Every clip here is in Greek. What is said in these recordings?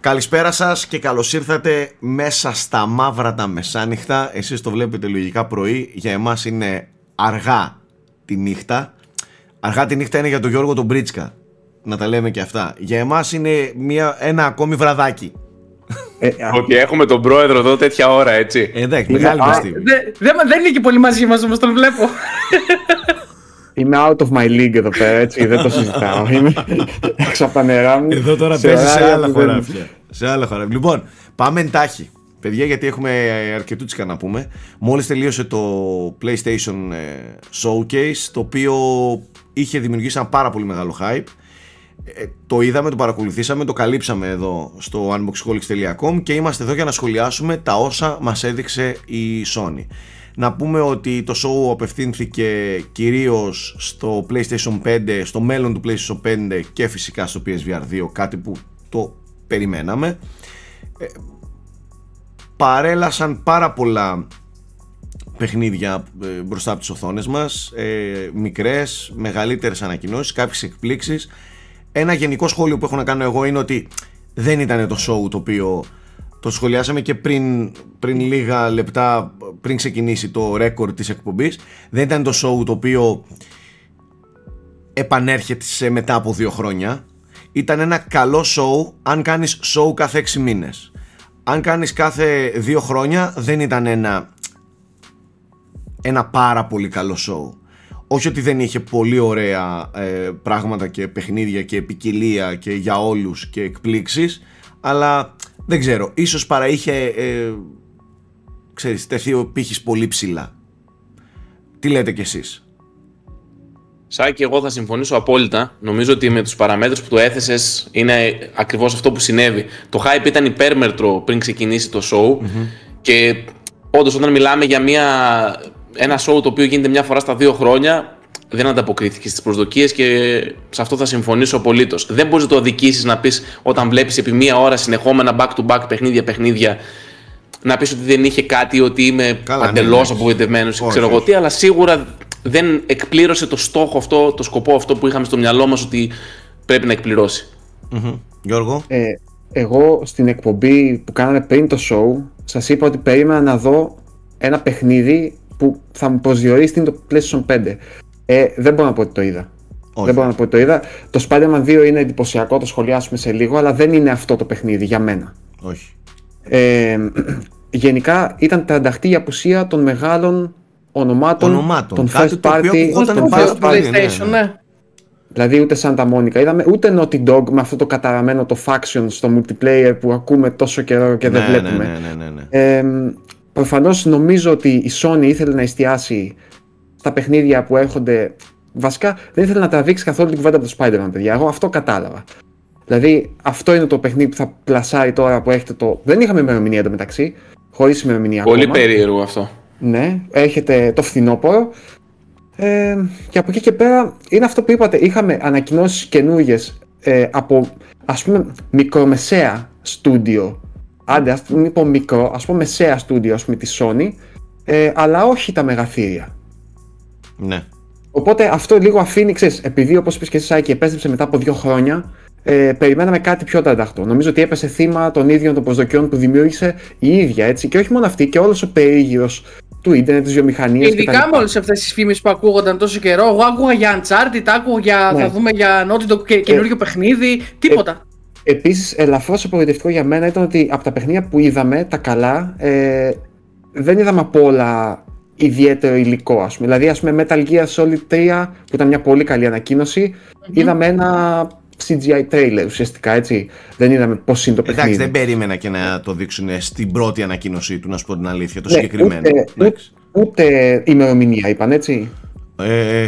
Καλησπέρα σας και καλώς ήρθατε μέσα στα μαύρα τα μεσάνυχτα. Εσείς το βλέπετε λογικά πρωί, για εμάς είναι αργά τη νύχτα. Αργά τη νύχτα είναι για τον Γιώργο τον Μπρίτσκα, να τα λέμε και αυτά. Για εμάς είναι μια, ένα ακόμη βραδάκι. Ε, Ότι έχουμε τον πρόεδρο εδώ τέτοια ώρα, έτσι. Ε, εντάξει, μεγάλη Δεν δεν είναι και πολύ μαζί μας όμως, τον βλέπω. Είμαι out of my league εδώ πέρα, έτσι, δεν το συζητάω. Είμαι έξω από τα νερά μου. Εδώ τώρα παίζει σε άλλα χωράφια. Σε άλλα χωράφια. Λοιπόν, πάμε εντάχει. Παιδιά, γιατί έχουμε αρκετούτσικα να πούμε. Μόλις τελείωσε το PlayStation ε, Showcase, το οποίο είχε δημιουργήσει ένα πάρα πολύ μεγάλο hype. Ε, το είδαμε, το παρακολουθήσαμε, το καλύψαμε εδώ στο unboxholics.com και είμαστε εδώ για να σχολιάσουμε τα όσα μας έδειξε η Sony. Να πούμε ότι το show απευθύνθηκε κυρίως στο PlayStation 5, στο μέλλον του PlayStation 5 και φυσικά στο PSVR 2, κάτι που το περιμέναμε. Ε, παρέλασαν πάρα πολλά παιχνίδια ε, μπροστά από τις οθόνες μας, ε, μικρές, μεγαλύτερες ανακοινώσεις, κάποιες εκπλήξεις. Ένα γενικό σχόλιο που έχω να κάνω εγώ είναι ότι δεν ήταν το show το οποίο το σχολιάσαμε και πριν, πριν λίγα λεπτά πριν ξεκινήσει το ρέκορ της εκπομπής. Δεν ήταν το show το οποίο επανέρχεται σε μετά από δύο χρόνια. Ήταν ένα καλό show αν κάνεις show κάθε έξι μήνες. Αν κάνεις κάθε δύο χρόνια δεν ήταν ένα ένα πάρα πολύ καλό show. Όχι ότι δεν είχε πολύ ωραία ε, πράγματα και παιχνίδια και ποικιλία και για όλους και εκπλήξεις αλλά δεν ξέρω, ίσως παρά είχε, ε, ξέρεις, τεθεί ο πύχης πολύ ψηλά. Τι λέτε κι εσείς; Σάκη, εγώ θα συμφωνήσω απόλυτα. Νομίζω ότι με τους παραμέτρους που του έθεσες είναι ακριβώς αυτό που συνέβη. Το hype ήταν υπέρμετρο πριν ξεκινήσει το show και όντως όταν μιλάμε για μια, ένα show το οποίο γίνεται μια φορά στα δύο χρόνια δεν ανταποκρίθηκε στις προσδοκίες και σε αυτό θα συμφωνήσω απολύτως. Δεν μπορείς να το αδικήσεις να πεις όταν βλέπεις επί μία ώρα συνεχόμενα back-to-back παιχνίδια, παιχνίδια, να πεις ότι δεν είχε κάτι, ότι είμαι παντελώ ναι, απογοητευμένος, ξέρω εγώ τι, αλλά σίγουρα δεν εκπλήρωσε το στόχο αυτό, το σκοπό αυτό που είχαμε στο μυαλό μας ότι πρέπει να εκπληρωσει Γιώργο. Ε, εγώ στην εκπομπή που κάναμε πριν το show, σας είπα ότι περίμενα να δω ένα παιχνίδι που θα μου προσδιορίσει την το PlayStation 5. Ε, δεν μπορώ να πω ότι το είδα. Όχι. Δεν μπορώ να πω ότι το είδα. Το Spider-Man 2 είναι εντυπωσιακό, το σχολιάσουμε σε λίγο, αλλά δεν είναι αυτό το παιχνίδι για μένα. Όχι. Ε, γενικά ήταν τανταχτή η απουσία των μεγάλων ονομάτων, ονομάτων. των Κάτι first party, των first PlayStation, ναι. ναι. Δηλαδή ούτε Santa Monica, είδαμε ούτε Naughty Dog με αυτό το καταραμένο το faction στο multiplayer που ακούμε τόσο καιρό και δεν ναι, βλέπουμε. Ναι, ναι, ναι, ναι. Ε, προφανώς νομίζω ότι η Sony ήθελε να εστιάσει στα παιχνίδια που έρχονται. Βασικά δεν ήθελε να τραβήξει καθόλου την κουβέντα από το Spider-Man, παιδιά. Εγώ αυτό κατάλαβα. Δηλαδή, αυτό είναι το παιχνίδι που θα πλασάρει τώρα που έχετε το. Δεν είχαμε ημερομηνία εντωμεταξύ. Χωρίς ημερομηνία Πολύ ακόμα. περίεργο αυτό. Ναι, έχετε το φθινόπωρο. Ε, και από εκεί και πέρα είναι αυτό που είπατε. Είχαμε ανακοινώσεις καινούργιες ε, από ας πούμε μικρομεσαία στούντιο. Άντε, ας μην πω μικρό, ας πούμε μεσαία στούντιο, ας πούμε της Sony. Ε, αλλά όχι τα μεγαθύρια. Ναι. Οπότε αυτό λίγο αφήνει, ξέρεις, επειδή όπως είπες και εσύ Σάκη επέστρεψε μετά από δύο χρόνια, ε, περιμέναμε κάτι πιο τανταχτό. Νομίζω ότι έπεσε θύμα των ίδιων των προσδοκιών που δημιούργησε η ίδια, έτσι. Και όχι μόνο αυτή, και όλος ο περίγυρος του ίντερνετ, τη βιομηχανία. Ειδικά με όλε αυτές τις φήμες που ακούγονταν τόσο καιρό. Εγώ άκουγα για Uncharted, άκουγα για. Ναι. Θα δούμε για Naughty Dog και ε, καινούριο ε, παιχνίδι. Τίποτα. Ε, Επίσης, ελαφρώς απογοητευτικό για μένα ήταν ότι από τα παιχνίδια που είδαμε, τα καλά, ε, δεν είδαμε από όλα ιδιαίτερο υλικό, ας πούμε. Δηλαδή, ας πούμε, Metal Gear Solid 3, που ήταν μια πολύ καλή ανακοίνωση, mm-hmm. είδαμε ένα CGI trailer ουσιαστικά, έτσι. Δεν είδαμε πώς είναι το παιχνίδι. Εντάξει, δεν περίμενα και να το δείξουν στην πρώτη ανακοίνωσή του, να σου πω την αλήθεια, το ναι, συγκεκριμένο. Ούτε, ούτε, ούτε ημερομηνία είπαν, έτσι. Ε,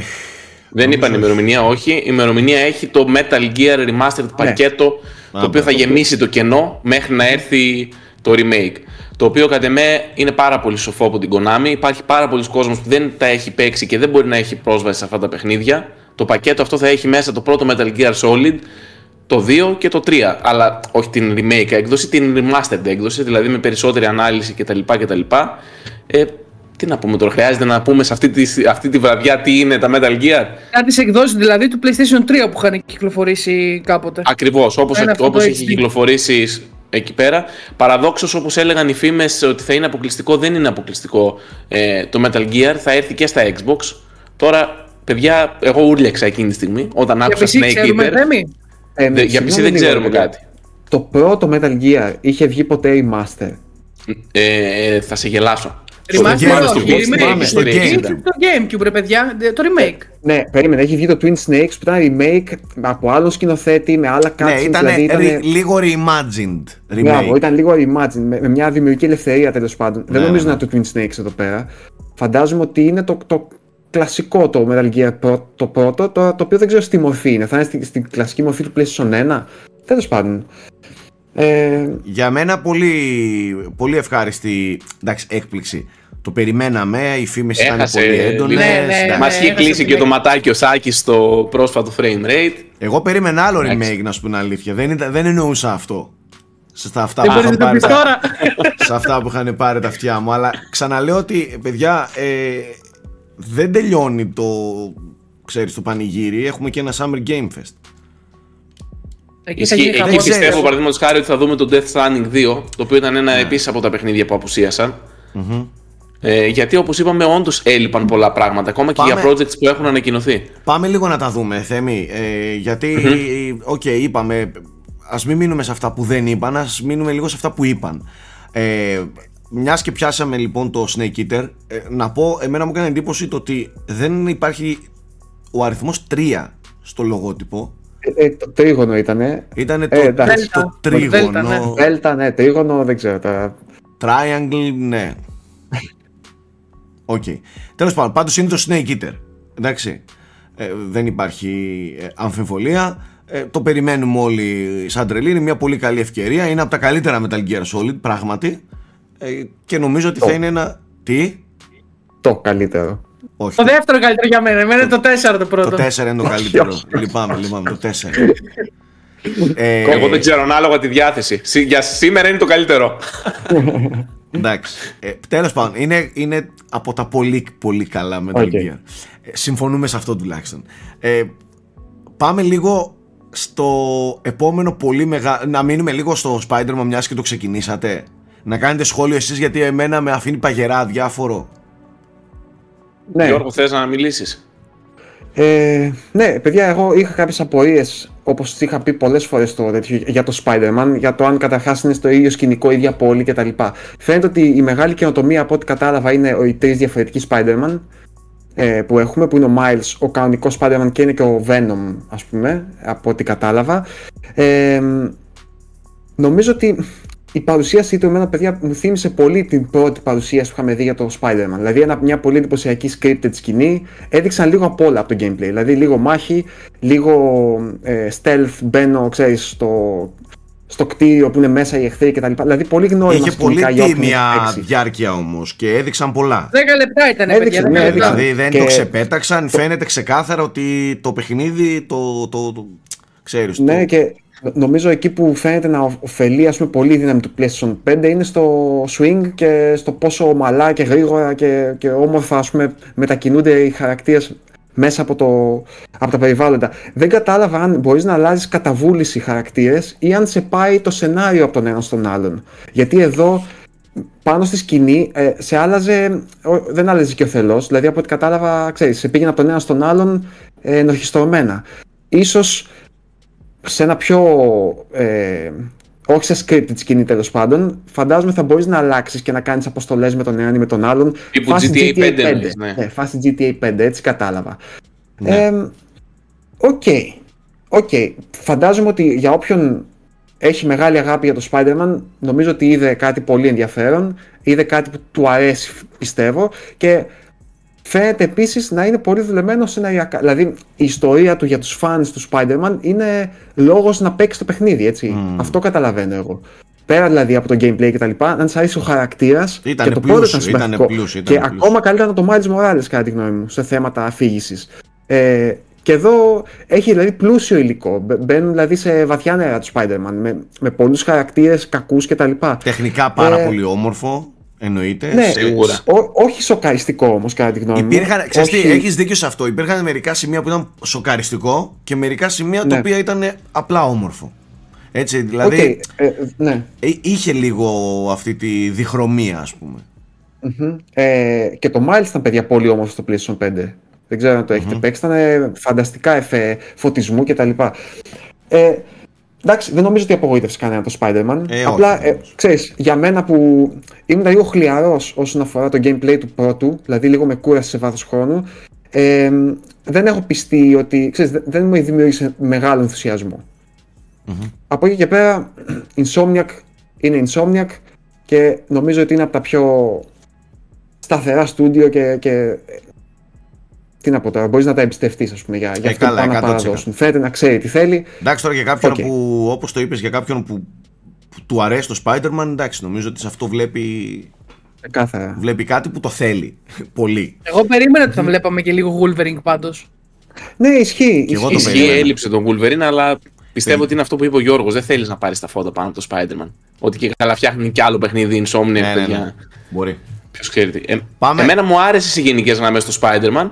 δεν είπαν ημερομηνία, όχι. Η ημερομηνία έχει το Metal Gear Remastered ναι. πακέτο, το οποίο θα γεμίσει το κενό μέχρι να έρθει το remake. Το οποίο κατά εμέ είναι πάρα πολύ σοφό από την Konami. Υπάρχει πάρα πολλοί κόσμος που δεν τα έχει παίξει και δεν μπορεί να έχει πρόσβαση σε αυτά τα παιχνίδια. Το πακέτο αυτό θα έχει μέσα το πρώτο Metal Gear Solid, το 2 και το 3. Αλλά όχι την remake έκδοση, την remastered έκδοση, δηλαδή με περισσότερη ανάλυση κτλ. κτλ. Ε, τι να πούμε τώρα, χρειάζεται να πούμε σε αυτή τη, αυτή τη βραδιά τι είναι τα Metal Gear; Κάτι εκδόσεις δηλαδή του PlayStation 3 που είχαν κυκλοφορήσει κάποτε. Ακριβώς, όπως όπως έχει κυκλοφορήσει εκεί πέρα. Παραδόξως, όπως έλεγαν οι φήμες ότι θα είναι αποκλειστικό, δεν είναι αποκλειστικό ε, το Metal Gear. Θα έρθει και στα Xbox. Τώρα, παιδιά, εγώ ούρλιαξα εκείνη τη στιγμή όταν άκουσα Για PC Snake ξέρουμε, Eater. Θέμη; Ε, Δε- για PC συγγνώμη δεν λίγο, ξέρουμε παιδιά. κάτι. Το πρώτο Metal Gear είχε βγει ποτέ η Master; Ε, θα σε γελάσω. Remaster Game- όχι, στο remake. Game- στο Είναι Game. Το Gamecube ρε παιδιά, το remake. Ναι, περίμενε, έχει βγει το Twin Snakes που ήταν remake από άλλο σκηνοθέτη με άλλα cutscenes. Ναι, ήταν δηλαδή ήτανε- λίγο reimagined Μπράβο, remake. ήταν λίγο imagine, με, με μια δημιουργική ελευθερία τέλος πάντων. Δεν Ναι, νομίζω ναι. να είναι το Twin Snakes εδώ πέρα. Φαντάζομαι ότι είναι το, το κλασικό το Metal Gear Pro- το πρώτο, το, το οποίο δεν ξέρω στη μορφή είναι. Θα είναι στη- στην κλασική μορφή του PlayStation 1. Τέλος πάντων. Ε, Για μένα πολύ, πολύ ευχάριστη εντάξει, έκπληξη. Το περιμέναμε, οι φήμες ήταν Έχασε πολύ λίγο. έντονες. Ναι, ναι, εντάξει. Μας ναι, είχε έχασε κλείσει την και το έκ- ματάκι ο Σάκης στο πρόσφατο frame rate. Εγώ περίμενα άλλο Εντάξει. remake, να σου πω την αλήθεια. Δεν, ήταν, δεν εννοούσα αυτό. Στα αυτά, Δεν που μπορείς είχαν να το πάρει πεις τα, τώρα. σε αυτά που είχαν πάρει τα αυτιά μου. Αλλά ξαναλέω ότι, παιδιά, ε, δεν τελειώνει το, ξέρεις, το πανηγύρι. Έχουμε και ένα Summer Game Fest. Εκεί θα Ισχύει- γίνει Εκεί χαμός. ξέρεις. πιστεύω, παραδείγματος χάρη, ότι θα δούμε το Death Stranding 2, το οποίο ήταν ένα επίσης από τα παιχνίδια που απουσίασαν. Ε, γιατί όπως είπαμε, όντως έλειπαν πολλά πράγματα, ακόμα και Πάμε. για projects που έχουν ανακοινωθεί. Πάμε λίγο να τα δούμε, Θέμη. Ε, γιατί, οκ, είπαμε, ας μην μείνουμε σε αυτά που δεν είπαν, ας μείνουμε λίγο σε αυτά που είπαν. Ε, μιας και πιάσαμε λοιπόν το Snake Eater, ε, να πω, εμένα μου έκανε εντύπωση το ότι δεν υπάρχει ο αριθμός 3 στο λογότυπο. Ε, ε, το τρίγωνο ήτανε. Ήταν το, Ε, εντάξει. το Δέλτα. τρίγωνο. Δέλτα, ναι. Δέλτα, ναι, τρίγωνο, δεν ξέρω. Τα... Triangle, ναι. Οκ. Τέλος πάντων, πάντως είναι το Snake Eater. Εντάξει. Ε, δεν υπάρχει ε, αμφιβολία. Ε, το περιμένουμε όλοι σαν τρελοί. Είναι μια πολύ καλή ευκαιρία. Είναι από τα καλύτερα Metal Gear Solid, πράγματι. Ε, και νομίζω ότι θα Το. είναι ένα. Τι; Το καλύτερο. Όχι. Το δεύτερο καλύτερο για μένα, εμένα είναι το 4 το πρώτο. Το 4 είναι το καλύτερο. λυπάμαι, λυπάμαι. Το 4. Ε, Εγώ δεν ξέρω, ανάλογα τη διάθεση. Σι- Για σήμερα είναι το καλύτερο. Εντάξει. Ε, Τέλος πάντων, είναι, είναι από τα πολύ, πολύ καλά Metal OK. Gear. Ε, συμφωνούμε σε αυτό τουλάχιστον. Ε, πάμε λίγο στο επόμενο πολύ μεγάλο. Να μείνουμε λίγο στο Spider-Man, μιας και το ξεκινήσατε. Να κάνετε σχόλιο εσείς γιατί εμένα με αφήνει παγερά αδιάφορο. Ναι. Γιώργο, θες να μιλήσεις; Ε, ναι, παιδιά, εγώ είχα κάποιες απορίες, όπως είχα πει πολλές φορές το τέτοιο, για το Spider-Man, για το αν καταρχάς είναι στο ίδιο σκηνικό, ίδια πόλη κτλ. Φαίνεται ότι η μεγάλη καινοτομία από ό,τι κατάλαβα είναι οι τρεις διαφορετικοί Spider-Man ε, που έχουμε, που είναι ο Miles, ο κανονικός Spider-Man και είναι και ο Venom, ας πούμε, από ό,τι κατάλαβα. Ε, νομίζω ότι η παρουσίασή του εμένα, παιδιά, μου θύμισε πολύ την πρώτη παρουσίαση που είχαμε δει για το Spider-Man. Δηλαδή, ένα, μια πολύ εντυπωσιακή scripted σκηνή. Έδειξαν λίγο απ' όλα από το gameplay. Δηλαδή, λίγο μάχη, λίγο ε, stealth, μπαίνω, ξέρεις, στο, στο κτίριο που είναι μέσα οι εχθροί κτλ. Δηλαδή, πολύ γνώριμα Είχε πολύ σκηνικά για όποιον τίμια έχει παίξει. διάρκεια όμως και έδειξαν πολλά. 10 λεπτά ήταν, Έδειξε, παιδιά. ναι, 10 έδειξε. λεπτά. Δηλαδή δεν Και- το ξεπέταξαν, φαίνεται ξεκάθαρα ότι το παιχνίδι το, το, το ξέρεις, Ναι, το, και νο- νομίζω εκεί που φαίνεται να ωφελεί ας πούμε, πολύ η δύναμη του PlayStation 5 είναι στο swing και στο πόσο ομαλά και γρήγορα και, και όμορφα ας πούμε, μετακινούνται οι χαρακτήρες μέσα από, το, από τα περιβάλλοντα. Δεν κατάλαβα αν μπορείς να αλλάζεις κατά βούληση χαρακτήρες ή αν σε πάει το σενάριο από τον ένα στον άλλον. Γιατί εδώ πάνω στη σκηνή ε, σε άλλαζε, ο- δεν άλλαζε και ο θελός, δηλαδή από ό,τι κατάλαβα, ξέρεις, σε πήγαινε από τον ένα στον άλλον ε, ενορχιστρωμένα. Ίσως σε ένα πιο. Ε, όχι σε scripted σκηνή τέλος πάντων, φαντάζομαι θα μπορείς να αλλάξεις και να κάνεις αποστολές με τον έναν ή με τον άλλον. Τύπου Φάση GTA 5 εννοείς, ναι. ναι, φάση GTA 5, έτσι κατάλαβα. Ναι. Ε, OK. OK. Φαντάζομαι ότι για όποιον έχει μεγάλη αγάπη για το Spider-Man, νομίζω ότι είδε κάτι πολύ ενδιαφέρον, είδε κάτι που του αρέσει, πιστεύω, και φαίνεται επίσης να είναι πολύ δουλεμένο σεναριακά. Δηλαδή, η ιστορία του για τους fans του Spider-Man είναι λόγος να παίξει το παιχνίδι, έτσι. Αυτό καταλαβαίνω εγώ. Πέρα δηλαδή από το gameplay και τα λοιπά, αν σας αρέσει ο χαρακτήρας και Ήτανε το πρώτο πλούσιο, ήταν ήτανε συμπαθητικό. πλούσιο, Και ήτανε πλούσιο. ακόμα καλύτερα ήταν το Miles Morales, κατά τη γνώμη μου, σε θέματα αφήγησης. Ε, και εδώ έχει δηλαδή πλούσιο υλικό. Μπαι- Μπαίνουν δηλαδή σε βαθιά νερά του Spider-Man με, με πολλούς χαρακτήρες κακούς κτλ. τεχνικά πάρα Ε, πολύ όμορφο, εννοείται. Ναι, Σίγουρα. ό- όχι σοκαριστικό όμως, κατά τη γνώμη μου. Υπήρχαν, ξέρεις τι, Όχι- έχεις δίκιο σε αυτό. Υπήρχαν μερικά σημεία που ήταν σοκαριστικό και μερικά σημεία τα Ναι. οποία ήταν απλά όμορφο. Έτσι, δηλαδή okay, ε, ναι. Ε, είχε λίγο αυτή τη διχρωμία ας πούμε. Mm-hmm. Ε, και το Miles ήταν παιδιά πολύ όμορφο στο PlayStation 5. Δεν ξέρω αν το έχετε mm-hmm. παίξει. Ήταν φανταστικά εφέ φωτισμού κτλ. Ε, εντάξει, δεν νομίζω ότι απογοήτευσε κανένα το Spider-Man. Ε, Απλά, όχι, ε, ξέρεις, για μένα που ήμουν λίγο χλιαρός όσον αφορά το gameplay του πρώτου, δηλαδή λίγο με κούραση σε βάθος χρόνου, ε, δεν έχω πιστεί ότι, ξέρεις, δεν μου δημιούργησε μεγάλο ενθουσιασμό. Mm-hmm. Από εκεί και πέρα, Insomniac είναι Insomniac και νομίζω ότι είναι από τα πιο σταθερά στούντιο και, και τι να πω τώρα, μπορείς να τα εμπιστευτείς, ας πούμε, για, για Ε, αυτό που καλά, πάνε να 100%. παραδώσουν. Φαίνεται να ξέρει τι θέλει. Εντάξει τώρα για κάποιον Οκ. που, όπως το είπες, για κάποιον που, που του αρέσει το Spider-Man, εντάξει, νομίζω ότι σε αυτό βλέπει, Καθαρά. βλέπει κάτι που το θέλει πολύ. Εγώ περίμενα ότι θα βλέπαμε και λίγο Wolverine πάντως. Ναι, ισχύει. Και εγώ ισχύει. το Ισχύει, περίμενα. έλειψε τον Wolverine, αλλά πιστεύω ότι είναι αυτό που είπε ο Γιώργος. Δεν θέλεις να πάρεις τα φώτα πάνω από το Spider-Man. Ότι και καλά φτιάχνει κι άλλο παιχνίδι Insomniac, Ναι, ναι, παιδιά. ναι. Μπορεί. Ποιος ξέρει. τι. Ε, Πάμε. Εμένα μου άρεσες σε γενικές γραμμές το Spider-Man,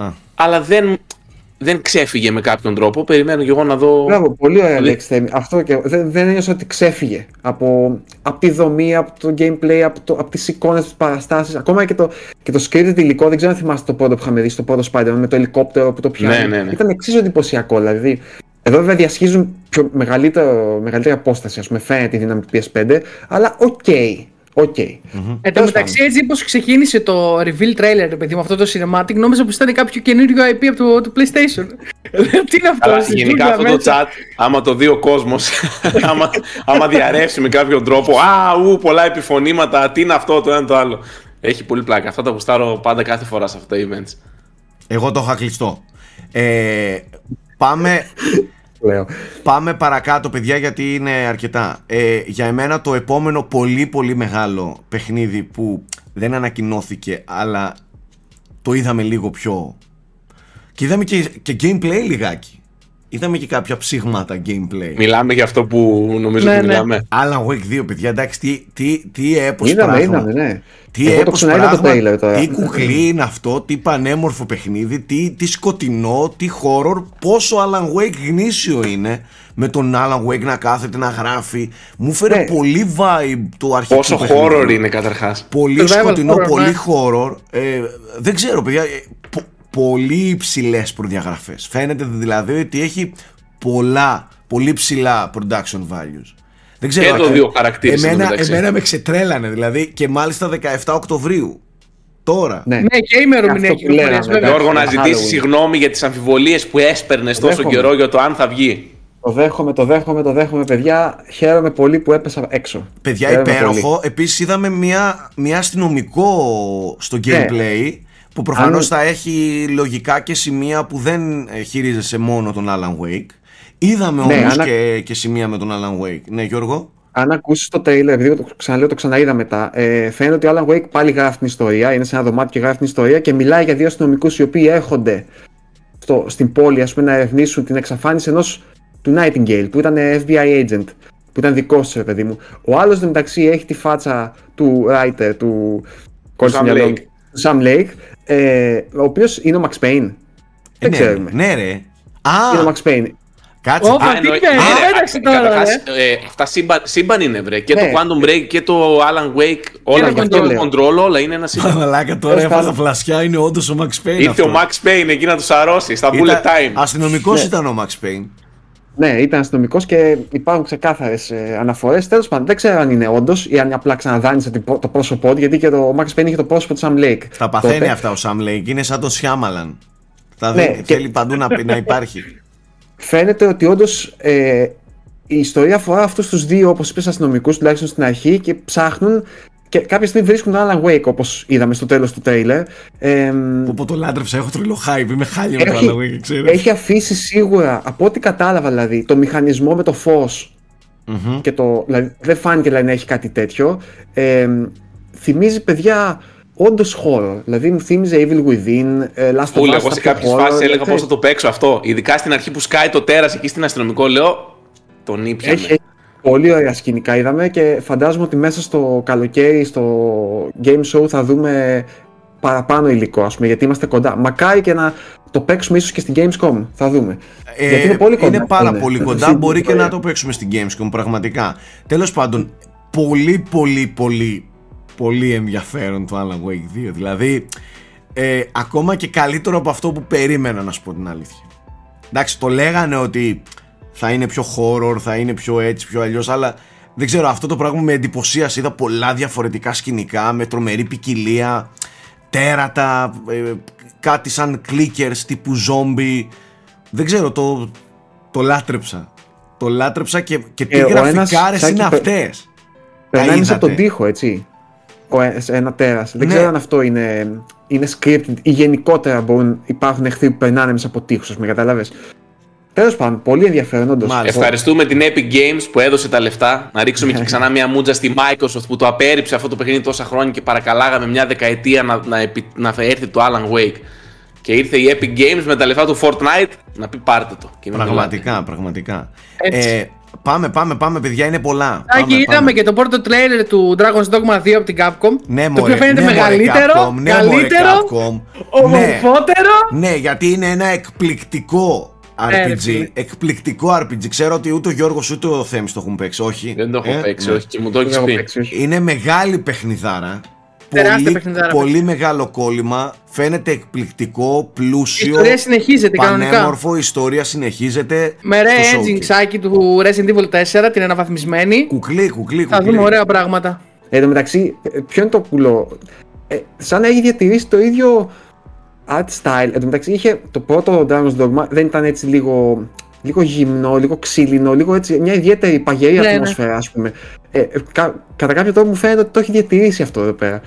Α, αλλά δεν, δεν ξέφυγε με κάποιον τρόπο. Περιμένω κι εγώ να δω. Μπράβο, πολύ ωραία Πολύ. λέξη Θέμη. Αυτό και δεν, δεν ένιωσα ότι ξέφυγε από, από τη δομή, από το gameplay, από, το, από τις εικόνες, τις παραστάσεις, ακόμα και το, και το scripted υλικό, δεν ξέρω αν θυμάστε το πρώτο που είχαμε δει στο πρώτο Spider-Man με το ελικόπτερο που το πιάνει. Ναι, ναι, ναι. Ήταν εξίσου εντυπωσιακό, δηλαδή. Εδώ βέβαια διασχίζουν πιο μεγαλύτερο, μεγαλύτερη απόσταση, ας πούμε, φαίνεται η δύναμη του PS5, αλλά OK, OK. Εν τω μεταξύ, έτσι όπως ξεκίνησε το reveal trailer, ρε παιδί μου, αυτό το cinematic, νόμιζα πως ήταν κάποιο καινούριο IP από το, το PlayStation. Τι είναι αυτό, Αλλά στη γενικά τζούγκλα αυτό το μέσα. chat, άμα το δει ο κόσμος, άμα, άμα διαρρεύσει με κάποιον τρόπο, Α, ου, πολλά επιφωνήματα, τι είναι αυτό, το ένα το άλλο. Έχει πολύ πλάκα. Αυτά τα γουστάρω πάντα κάθε φορά σε αυτά τα events. εγώ το είχα κλειστό. Ε, πάμε, Λέω. πάμε παρακάτω παιδιά γιατί είναι αρκετά. Ε, για εμένα το επόμενο πολύ πολύ μεγάλο παιχνίδι που δεν ανακοινώθηκε αλλά το είδαμε λίγο πιο... Και είδαμε και, και gameplay λιγάκι. Είδαμε και κάποια ψήγματα gameplay. Μιλάμε για αυτό που νομίζω Ναι, ότι ναι. μιλάμε. Alan Wake 2 παιδιά εντάξει τι, τι, τι έπος Είδαμε, πράγμα. είδαμε, ναι. Τι Εγώ το έπος ξαναείδα το πράγμα, trailer τώρα. τι κουκλί είναι αυτό, τι πανέμορφο παιχνίδι, τι, τι σκοτεινό, τι horror, πόσο Alan Wake γνήσιο είναι με τον Alan Wake να κάθεται να γράφει. Μου φέρε Ναι. πολύ vibe το αρχικό Πόσο παιχνίδι. horror είναι καταρχάς. Πολύ Survival σκοτεινό, horror, πολύ ναι. horror. Ε, δεν ξέρω παιδιά, ε, πο- πολύ υψηλές προδιαγραφές. Φαίνεται δηλαδή ότι έχει πολλά, πολύ ψηλά production values. Δεν ξέρω. Και το ε, δύο χαρακτήρισε Εμένα, εντωμεταξύ. εμένα με ξετρέλανε δηλαδή και μάλιστα 17 Οκτωβρίου. Τώρα. Ναι. Ναι, και η ημερομηνία Αυτό που λέγαμε, κυκλοφορίας, βέβαια. εντάξει. Γιώργο, να για ζητήσεις Halloween. συγγνώμη για τις αμφιβολίες που έσπερνε τόσο δέχομαι. καιρό για το αν θα βγει. Το δέχομαι, το δέχομαι, το δέχομαι, παιδιά. Χαίρομαι πολύ που έπεσα έξω. Παιδιά, Χαίρομαι υπέροχο. Επίσης, είδαμε μια, μια αστυνομικό στο Ναι. Gameplay που προφανώς Αν- θα έχει λογικά και σημεία που δεν ε, χειρίζεσαι μόνο τον Alan Wake. Είδαμε Ναι, όμως ανα- και, και σημεία με τον Alan Wake. Ναι, Γιώργο; Αν ακούσεις το trailer, επειδή το ξαναλέω, το ξαναείδα μετά, ε, φαίνεται ότι ο Alan Wake πάλι γράφει την ιστορία. Είναι σε ένα δωμάτιο και γράφει την ιστορία και μιλάει για δύο αστυνομικούς οι οποίοι έρχονται στο, στην πόλη ας πούμε, να ερευνήσουν την εξαφάνιση ενός του Nightingale που ήταν FBI agent. Που ήταν δικός τους, ρε παιδί μου. Ο άλλος μεταξύ έχει τη φάτσα του writer, του. κόλλησε Sam το μυαλό μου, Lake. του Sam Lake, ε, ο οποίος είναι ο Max Payne. Ε, Δεν ναι, ξέρουμε. Ναι, ρε. Είναι Α, ο Max Payne. κάτσε. Όπα, Α, τι εννοεί- κάνεις, Α, ένταξε ε, τώρα, καταρχάς, ρε. ε, αυτά σύμπαν, σύμπαν είναι, βρε. Και Ναι. το Quantum Break και το Alan Wake. Όλα το και αυτό το Control. Control, όλα είναι ένα σύμπαν. Μαλάκα τώρα Τέλος έβαζα πάντων. φλασιά, είναι όντως ο Max Payne. Ήρθε ο Max Payne εκεί να τους αρρώσει στα bullet time. Αστυνομικός Ναι. ήταν ο Max Payne. Ναι, ήταν αστυνομικός και υπάρχουν ξεκάθαρες αναφορές. Τέλος πάντων, δεν ξέρω αν είναι όντως ή αν απλά ξαναδάνεισε την- το πρόσωπό του, γιατί και το Max Payne είχε το πρόσωπο του Sam Lake. Τα παθαίνει τότε. αυτά ο Sam Lake. Είναι σαν το Σιάμαλαν. Θα Ναι, δει, και- θέλει παντού να, να υπάρχει. Φαίνεται ότι όντως ε, η ιστορία αφορά αυτούς τους δύο, όπως είπες, αστυνομικούς, τουλάχιστον στην αρχή, και ψάχνουν και κάποια στιγμή βρίσκουν τον Alan Wake, όπως είδαμε στο τέλος του τρέιλερ. Ε, Που πω το λάτρεψα, έχω τρελό hype. Είμαι χάλια με το έχει, Alan Wake, ξέρω. έχει αφήσει σίγουρα, από ό,τι κατάλαβα δηλαδή, το μηχανισμό με το φως Μμμ. και το. Δηλαδή, δεν φάνηκε δηλαδή, να έχει κάτι τέτοιο. Ε, θυμίζει παιδιά όντως horror. Δηλαδή μου θύμιζε Evil Within, ε, Last of Φούλε, Us. εγώ σε κάποια κάποιες horror, φάσεις έλεγα ξέρεις. πώς θα το παίξω αυτό. Ειδικά στην αρχή που σκάει το τέρας εκεί στην αστυνομικό, λέω. Τον ήπιαμε. Έχει, έχει πολύ ωραία σκηνικά είδαμε και φαντάζομαι ότι μέσα στο καλοκαίρι στο Game Show θα δούμε παραπάνω υλικό, ας πούμε, γιατί είμαστε κοντά. Μακάρι και να το παίξουμε ίσως και στην Gamescom, θα δούμε. Ε, γιατί είναι πολύ κοντά. Είναι πάρα είναι. πολύ κοντά, μπορεί και να το παίξουμε στην Gamescom, πραγματικά. Τέλος πάντων, πολύ πολύ πολύ πολύ ενδιαφέρον το Alan Wake 2. Δηλαδή, ε, ακόμα και καλύτερο από αυτό που περίμενα να σου πω την αλήθεια. Εντάξει, το λέγανε ότι θα είναι πιο horror, θα είναι πιο έτσι, πιο αλλιώς, αλλά δεν ξέρω, αυτό το πράγμα με εντυπωσίασε. Είδα πολλά διαφορετικά σκηνικά, με τρομερή ποικιλία, τέρατα, ε, κάτι σαν clickers τύπου zombie. Δεν ξέρω, το, το λάτρεψα. Το λάτρεψα και, και τι Ε, ο γραφικάρες ένας, είναι Σάκη, αυτές. Περνάει μέσα από είδατε. τον τοίχο, έτσι. Ο, ε- ένα τέρας. Δεν Ναι. ξέρω αν αυτό είναι, είναι scripted ή γενικότερα μπορούν, υπάρχουν εχθροί που περνάνε μέσα από τείχους, ας με καταλάβες. Τέλος πάντων, πολύ ενδιαφέρον όντως. Μάλιστα. Ευχαριστούμε την Epic Games που έδωσε τα λεφτά. Να ρίξουμε και ξανά μια μούτζα στη Microsoft που το απέρριψε αυτό το παιχνίδι τόσα χρόνια και παρακαλάγαμε μια δεκαετία να, να, επι- να έρθει το Alan Wake. Και ήρθε η Epic Games με τα λεφτά του Fortnite να πει πάρτε το. Και μην μιλάτε. Πραγματικά, πραγματικά. Έτσι. Ε, πάμε, πάμε, πάμε, παιδιά, είναι πολλά. Άκη, Πάμε, είδαμε πάμε. και το πρώτο trailer του Dragon's Dogma 2 από την Capcom. Ναι, το μωρέ, οποίο φαίνεται ναι, μωρέ, μεγαλύτερο, Capcom, ναι, μωρέ, καλύτερο, Capcom. Ναι. ομορφότερο. Ναι, γιατί είναι ένα εκπληκτικό Ναι, ρε RPG. φίλε. εκπληκτικό RPG. Ξέρω ότι ούτε ο Γιώργος ούτε ο Θέμης το έχουν παίξει, όχι. Δεν το έχω Ε, παίξει, ναι. όχι, και μου το Δεν έχει έχω πει. παίξει, όχι. Είναι μεγάλη παιχνιδάρα. Τεράστια πολύ, παιχνιδάρα, πολύ μεγάλο κόλλημα. Φαίνεται εκπληκτικό, Η πλούσιο. ιστορία συνεχίζεται κανονικά. Πανέμορφο, η ιστορία συνεχίζεται. Με στο re-engine showcase. ξάκι του Resident Evil 4, την αναβαθμισμένη. Κουκλί, κουκλί, Θα κουκλί. δούμε ωραία πράγματα. Εν τω μεταξύ, ε, ποιο είναι το κουλό; Ε, σαν να έχει διατηρήσει το ίδιο art style. Εν τω μεταξύ, είχε το πρώτο Dragon's Dogma δεν ήταν έτσι λίγο, λίγο γυμνό, λίγο ξύλινο, λίγο έτσι, μια ιδιαίτερη παγερή Ναι, ναι. ατμόσφαιρα, ας πούμε. Ε, ε, κα- κατά κάποιο τρόπο μου φαίνεται ότι το έχει διατηρήσει αυτό εδώ πέρα.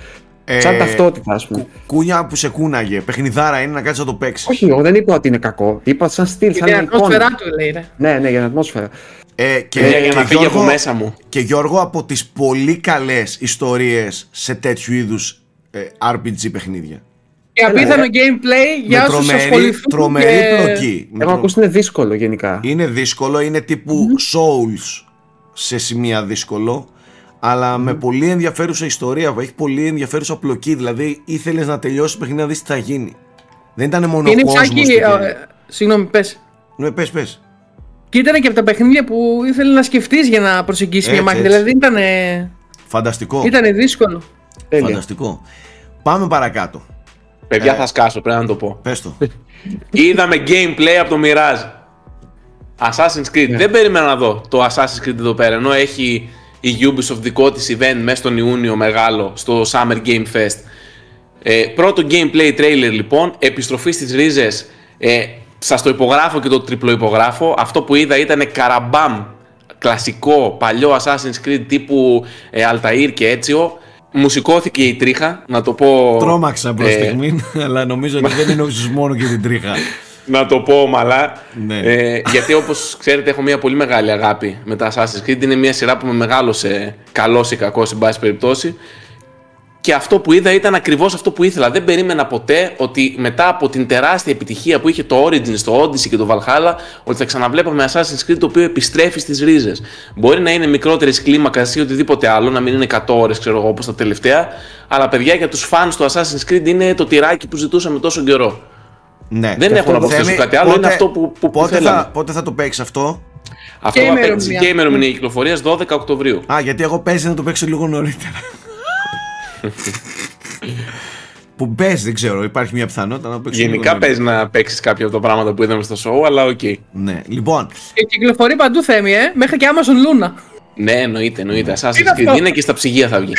Ε, Σαν ταυτότητα, ας πούμε. κου- Κούνια που σε κούναγε. Παιχνιδάρα είναι να κάτσεις να το παίξεις. Όχι, εγώ δεν είπα ότι είναι κακό. Είπα σαν στυλ, Και σαν την εικόνα. ατμόσφαιρά του λέει ρε. Ναι, ναι, για την ατμόσφαιρα. Ε, και, Για, για και να φύγει Γιώργο- από μέσα μου. Και Γιώργο από τις πολύ καλές ιστορίες σε τέτοιου είδους ε, RPG παιχνίδια. Και Έλα, απίθανο ε. gameplay για με όσους τρομερή, ασχοληθούν τρομερή και... πλοκή. Με Έχω τρο- ακούσει είναι δύσκολο γενικά. Είναι δύσκολο, είναι τύπου Souls σε σημεία δύσκολο, αλλά με πολύ ενδιαφέρουσα ιστορία, έχει πολύ ενδιαφέρουσα πλοκή, δηλαδή ήθελες να τελειώσεις το παιχνίδι να δεις τι θα γίνει. Δεν ήταν μόνο Είναι ο κόσμος. ψάκι, τι ε, γίνεται. ε, συγγνώμη πες. Ναι, πες, πες. Και ήταν και από τα παιχνίδια που ήθελες να σκεφτείς για να προσεγγίσεις μια Έτσι, μάχη. έτσι. Δηλαδή ήταν, Φανταστικό. ήτανε δύσκολο. Τέλεια. Φανταστικό. Πάμε παρακάτω. Παιδιά, Ε. θα σκάσω, πρέπει να το πω. Πες το. Είδαμε gameplay από το Mirage. Assassin's Creed. Ναι. Δεν περίμενα να δω το Assassin's Creed εδώ πέρα. Ενώ έχει η Ubisoft δικό της event μέσα στον Ιούνιο μεγάλο στο Summer Game Fest. Ε, πρώτο gameplay trailer λοιπόν, επιστροφή στις ρίζες. Ε, σας το υπογράφω και το τριπλό υπογράφω. Αυτό που είδα ήταν καραμπάμ, κλασικό, παλιό Assassin's Creed τύπου ε, Altair και Έτσιο. Μου σηκώθηκε η τρίχα, να το πω... Τρόμαξα προς ε, στιγμή, αλλά νομίζω ότι δεν είναι όσους μόνο και την τρίχα. να το πω ομαλά. Ναι. Ε, γιατί όπως ξέρετε, έχω μια πολύ μεγάλη αγάπη με τα Assassin's Creed. Είναι μια σειρά που με μεγάλωσε καλός ή κακός, εν πάση περιπτώσει. Και αυτό που είδα ήταν ακριβώς αυτό που ήθελα. Δεν περίμενα ποτέ ότι μετά από την τεράστια επιτυχία που είχε το Origins, το Odyssey και το Valhalla, ότι θα ξαναβλέπαμε Assassin's Creed το οποίο επιστρέφει στις ρίζες. Μπορεί να είναι μικρότερης κλίμακας ή οτιδήποτε άλλο, να μην είναι 100 ώρες, ξέρω εγώ, όπως τα τελευταία. Αλλά παιδιά, για τους fans του Assassin's Creed είναι το τυράκι που ζητούσαμε τόσο καιρό. Ναι. Δεν Και έχω να αυτό, προσθέσω Θέμη, κάτι άλλο, είναι αυτό που- που- που πότε, θέλαμε. θα, πότε θα το παίξεις αυτό; Αυτό Και θα παίξεις ημερομηνία. και η ημερομηνία κυκλοφορίας 12 Οκτωβρίου. Α, γιατί εγώ παίζει να το παίξω λίγο νωρίτερα. Που παίζει, δεν ξέρω, υπάρχει μια πιθανότητα να το παίξω λίγο Γενικά νωρίτερα. παίζει να παίξεις κάποια από τα πράγματα που είδαμε στο show, αλλά οκ. Ναι, λοιπόν, Και κυκλοφορεί παντού Θέμη, ε. Μέχρι και Amazon Luna. Ναι, εννοείται, εννοείται. Είναι Assassin's αυτό. Creed είναι και στα ψυγεία θα βγει.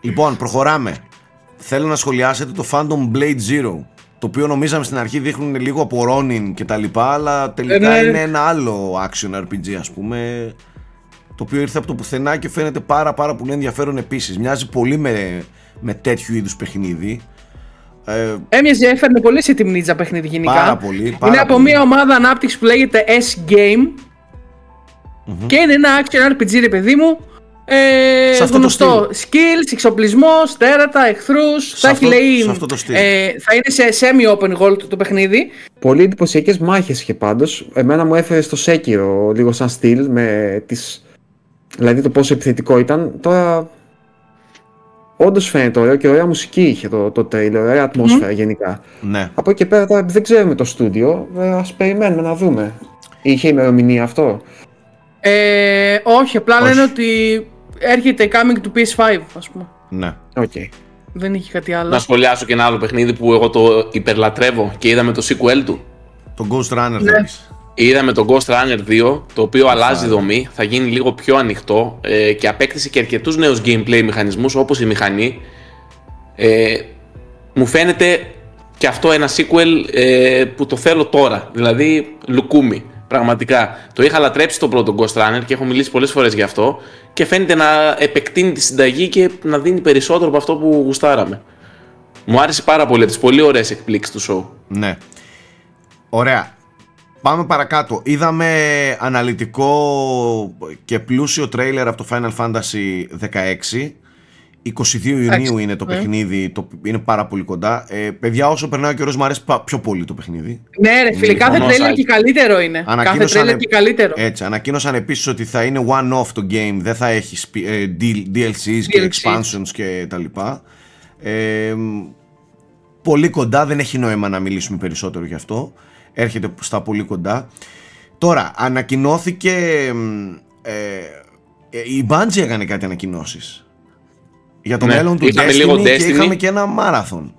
λοιπόν, προχωράμε. Θέλω να σχολιάσετε το Phantom Blade Zero. Το οποίο νομίζαμε στην αρχή δείχνουν λίγο από Ronin και τα λοιπά, αλλά τελικά Ε, ναι. είναι ένα άλλο action RPG, ας πούμε. Το οποίο ήρθε από το πουθενά και φαίνεται πάρα πάρα πολύ ενδιαφέρον επίσης. Μοιάζει πολύ με, με τέτοιου είδους παιχνίδι. Ε, Έμοιαζε, έφερνε πολύ σε τιμνίτσα παιχνίδι γενικά. Πάρα πολύ, πάρα είναι από πολύ. μια ομάδα ανάπτυξης που λέγεται S-Game. Και είναι ένα action RPG, ρε παιδί μου. Ε, Σε αυτό το γνωστό. Skills, εξοπλισμός, τέρατα, εχθρούς. Θα έχει αυτό- λέει. σε αυτό το στυλ. ε, θα είναι σε semi-open world το, το παιχνίδι. Πολύ εντυπωσιακές μάχες είχε πάντως. Εμένα μου έφερε στο Σέκυρο λίγο σαν στυλ με τις... Δηλαδή το πόσο επιθετικό ήταν. Τώρα. όντως φαίνεται ωραίο και ωραία μουσική είχε το, το trailer, ωραία ατμόσφαιρα γενικά. Ναι. Από εκεί και πέρα τώρα δεν ξέρουμε το στούντιο, ας περιμένουμε να δούμε. Είχε ημερομηνία αυτό; Ε, όχι, απλά Όχι. λένε ότι έρχεται coming to PS5, ας πούμε. Ναι. Οκ. Δεν είχε κάτι άλλο. Να σχολιάσω και ένα άλλο παιχνίδι που εγώ το υπερλατρεύω και είδαμε το sequel του. Το Ghost Runner Ναι. θα πεις. Είδαμε το Ghost Runner 2, το οποίο αλλάζει δομή, θα γίνει λίγο πιο ανοιχτό ε, και απέκτησε και αρκετούς νέους gameplay μηχανισμούς όπως η μηχανή. Ε, μου φαίνεται και αυτό ένα sequel ε, που το θέλω τώρα, δηλαδή λουκούμι. Πραγματικά. Το είχα λατρέψει το πρώτο Ghost Runner και έχω μιλήσει πολλές φορές γι' αυτό και φαίνεται να επεκτείνει τη συνταγή και να δίνει περισσότερο από αυτό που γουστάραμε. Μου άρεσε πάρα πολύ, από τις πολύ ωραίες εκπλήξεις του show. Ναι. Ωραία. Πάμε παρακάτω. Είδαμε αναλυτικό και πλούσιο τρέιλερ από το Final Fantasy 16. 22 Ιουνίου Εντάξει, είναι το ναι. παιχνίδι, το, είναι πάρα πολύ κοντά. Ε, παιδιά, όσο περνάει ο καιρός μου αρέσει πα- πιο πολύ το παιχνίδι. Ναι, ρε φίλε, κάθε συμφωνώ, τρέλερ Σάκη. και καλύτερο είναι. Κάθε Ανακοίνωσαν- τρέλερ και καλύτερο. Έτσι, ανακοίνωσαν επίσης ότι θα είναι one-off το game, δεν θα έχει σπι- ε, D- DLCs και DLCs. expansions και τα λοιπά. Ε, μ, πολύ κοντά, δεν έχει νόημα να μιλήσουμε περισσότερο γι' αυτό. Έρχεται στα πολύ κοντά. Τώρα, ανακοινώθηκε... μ, Ε, ε, η Bungie έκανε κάτι ανακοινώσεις. Για το Ναι, μέλλον του είχαμε Destiny, λίγο και Destiny. είχαμε και ένα Marathon.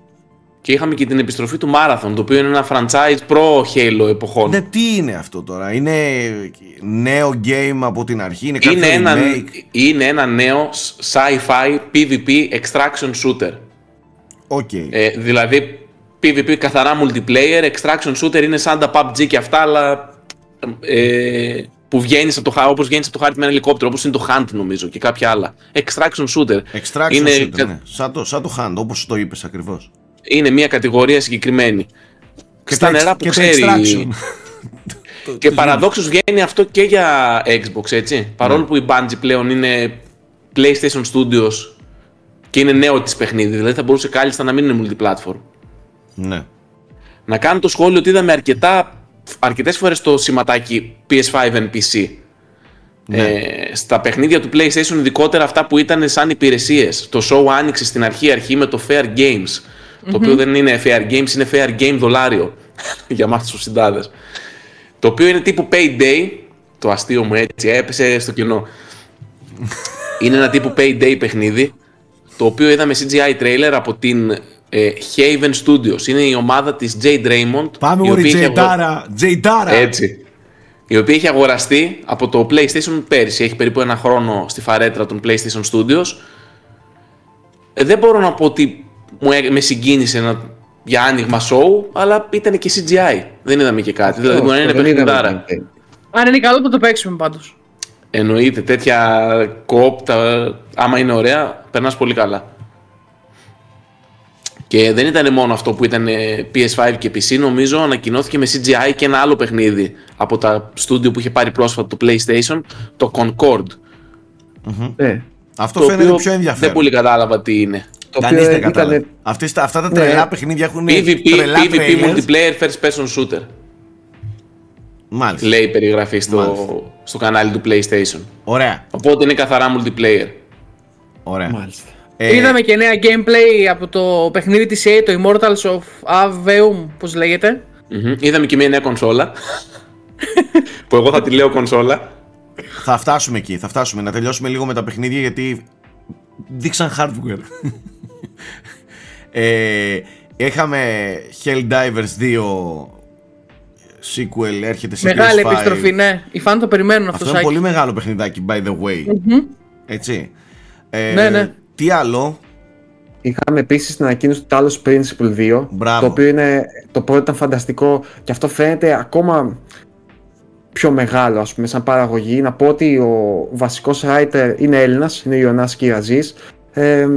Και είχαμε και την επιστροφή του Marathon, το οποίο είναι ένα franchise προ-Halo εποχών. Ναι, τι είναι αυτό τώρα, είναι νέο game από την αρχή, είναι κάποιο είναι, ένα, remake; είναι ένα νέο sci-fi PvP extraction shooter. OK. Ε, δηλαδή PvP καθαρά multiplayer, extraction shooter είναι σαν τα PUBG και αυτά, αλλά ε, που βγαίνεις από το, χα- όπως βγαίνεις από το χάρτη με ένα ελικόπτερο, όπως είναι το Hunt νομίζω και κάποια άλλα. Extraction shooter. Extraction είναι, shooter, κα- ναι. Σαν το, σαν το hand, όπως το είπες ακριβώς. είναι μια κατηγορία συγκεκριμένη. Και Στα το νερά ex- που και το ξέρει. extraction. Και παραδόξως βγαίνει αυτό και για Xbox, έτσι. Παρόλο Ναι. που η Bungie πλέον είναι PlayStation Studios και είναι νέο της παιχνίδι, δηλαδή θα μπορούσε κάλλιστα να μην είναι multiplatform. Ναι. Να κάνω το σχόλιο ότι είδαμε αρκετά, αρκετές φορές το σηματάκι PS5 and PC. Ναι. Ε, στα παιχνίδια του PlayStation, ειδικότερα αυτά που ήταν σαν υπηρεσίες. Το show άνοιξε στην αρχή, αρχή με το Fair Games. Το οποίο δεν είναι Fair Games, είναι Fair Game δολάριο για εμάς τους συντάδες. Το οποίο είναι τύπου Payday, το αστείο μου έτσι έπεσε στο κοινό. είναι ένα τύπου Payday παιχνίδι, το οποίο είδαμε CGI trailer από την ε, Haven Studios. Είναι η ομάδα της Jade Raymond. Πάμε η μωρή οποία έχει αγο- Τζεϊντάρα, Τζεϊντάρα. έτσι. Η οποία έχει αγοραστεί από το PlayStation πέρυσι. Έχει περίπου ένα χρόνο στη φαρέτρα των PlayStation Studios. Ε, δεν μπορώ να πω ότι μου, έ- με συγκίνησε να, για άνοιγμα show, αλλά ήταν και CGI. Δεν είδαμε και κάτι. δηλαδή μπορεί να είναι Αυτό δεν είδαμε παιχνιδάρα. gameplay. Αν είναι καλό θα το παίξουμε πάντως. Εννοείται, τέτοια κοπ, τα, άμα είναι ωραία, περνάς πολύ καλά. Και δεν ήταν μόνο αυτό που ήταν ε, PS5 και PC, νομίζω ανακοινώθηκε με CGI και ένα άλλο παιχνίδι από τα στούντιο που είχε πάρει πρόσφατα το PlayStation, το Concord. Ναι. Αυτό το φαίνεται οποίο πιο δεν ενδιαφέρον. πολύ κατάλαβα τι είναι. Το Κανείς οποίο δεν κατάλαβε. ήταν. Αυτές τα- αυτά τα Ναι. τρελά παιχνίδια έχουν PvP, τρελά PvP trailers. Multiplayer First Person Shooter. Μάλιστα. Λέει η περιγραφή στο, Μάλιστα. στο κανάλι του PlayStation. Ωραία. Οπότε είναι καθαρά multiplayer. Ωραία. Μάλιστα. Ε, Είδαμε και νέα gameplay από το παιχνίδι της EA, το Immortals of Aveum, πώς λέγεται. Μμμ. Είδαμε και μια νέα κονσόλα. που εγώ θα τη λέω κονσόλα. Θα φτάσουμε εκεί, θα φτάσουμε. Να τελειώσουμε λίγο με τα παιχνίδια γιατί δείξαν hardware. ε, είχαμε Helldivers 2 sequel, έρχεται σε Μεγάλη PS5. επιστροφή, ναι. Οι φαν το περιμένουν αυτό, Αυτός είναι Σάκη. πολύ μεγάλο παιχνιδάκι, by the way. Έτσι. Ε, Ναι, ναι. Τι άλλο; Είχαμε επίσης την ανακοίνωση του Talos Principle 2. Μπράβο. Το οποίο είναι. Το πρώτο ήταν φανταστικό και αυτό φαίνεται ακόμα πιο μεγάλο, ας πούμε, σαν παραγωγή. Να πω ότι ο βασικός writer είναι Έλληνας, είναι ο Ιωνάς Κυραζής. Ε,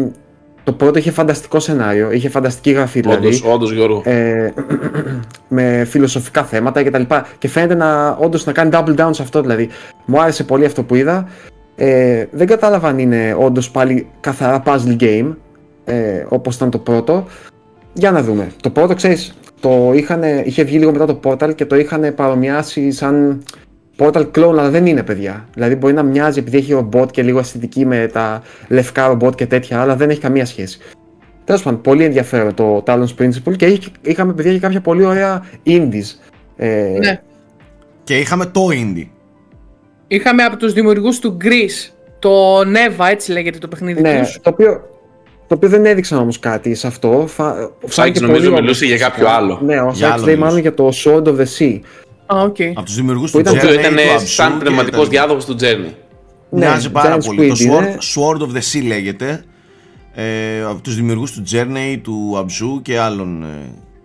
το πρώτο είχε φανταστικό σενάριο, είχε φανταστική γραφή δηλαδή. Όντως, όντως Γιώργο. ε, με φιλοσοφικά θέματα κτλ. Και, και φαίνεται να όντως να κάνει double down σε αυτό δηλαδή. Μου άρεσε πολύ αυτό που είδα. Ε, δεν κατάλαβα αν είναι όντως πάλι καθαρά puzzle game ε, όπως ήταν το πρώτο. Για να δούμε. Το πρώτο ξέρεις, το είχαν, είχε βγει λίγο μετά το Portal και το είχαν παρομοιάσει σαν Portal clone, αλλά δεν είναι παιδιά. Δηλαδή μπορεί να μοιάζει επειδή έχει ρομπότ και λίγο αισθητική με τα λευκά ρομπότ και τέτοια, αλλά δεν έχει καμία σχέση. Τέλος πάντων, πολύ ενδιαφέρον το Talon's Principle και είχε- είχαμε παιδιά και κάποια πολύ ωραία indies. Ε, Ναι. Και είχαμε το indie. Είχαμε από τους δημιουργούς του Greece το Neva, έτσι λέγεται το παιχνίδι ναι, τους. το οποίο, το οποίο δεν έδειξαν όμως κάτι σε αυτό. Φα, φάνηκε νομίζω πολύ μιλούσε όμορφο για κάποιο φυσικά. άλλο. Ναι, ο Για Σάκης άλλο λέει μιλούσε. μάλλον για το Sword of the Sea. Α, οκ. Από τους δημιουργούς Που του ήταν- Journey, Το ήταν του Absu σαν και πνευματικός ήταν- διάδοχος του Journey. Μοιάζει πάρα Giant πολύ. Το Squid Sword, είναι. Sword of the Sea λέγεται. Ε, από τους δημιουργούς του Journey, του Absu και άλλων.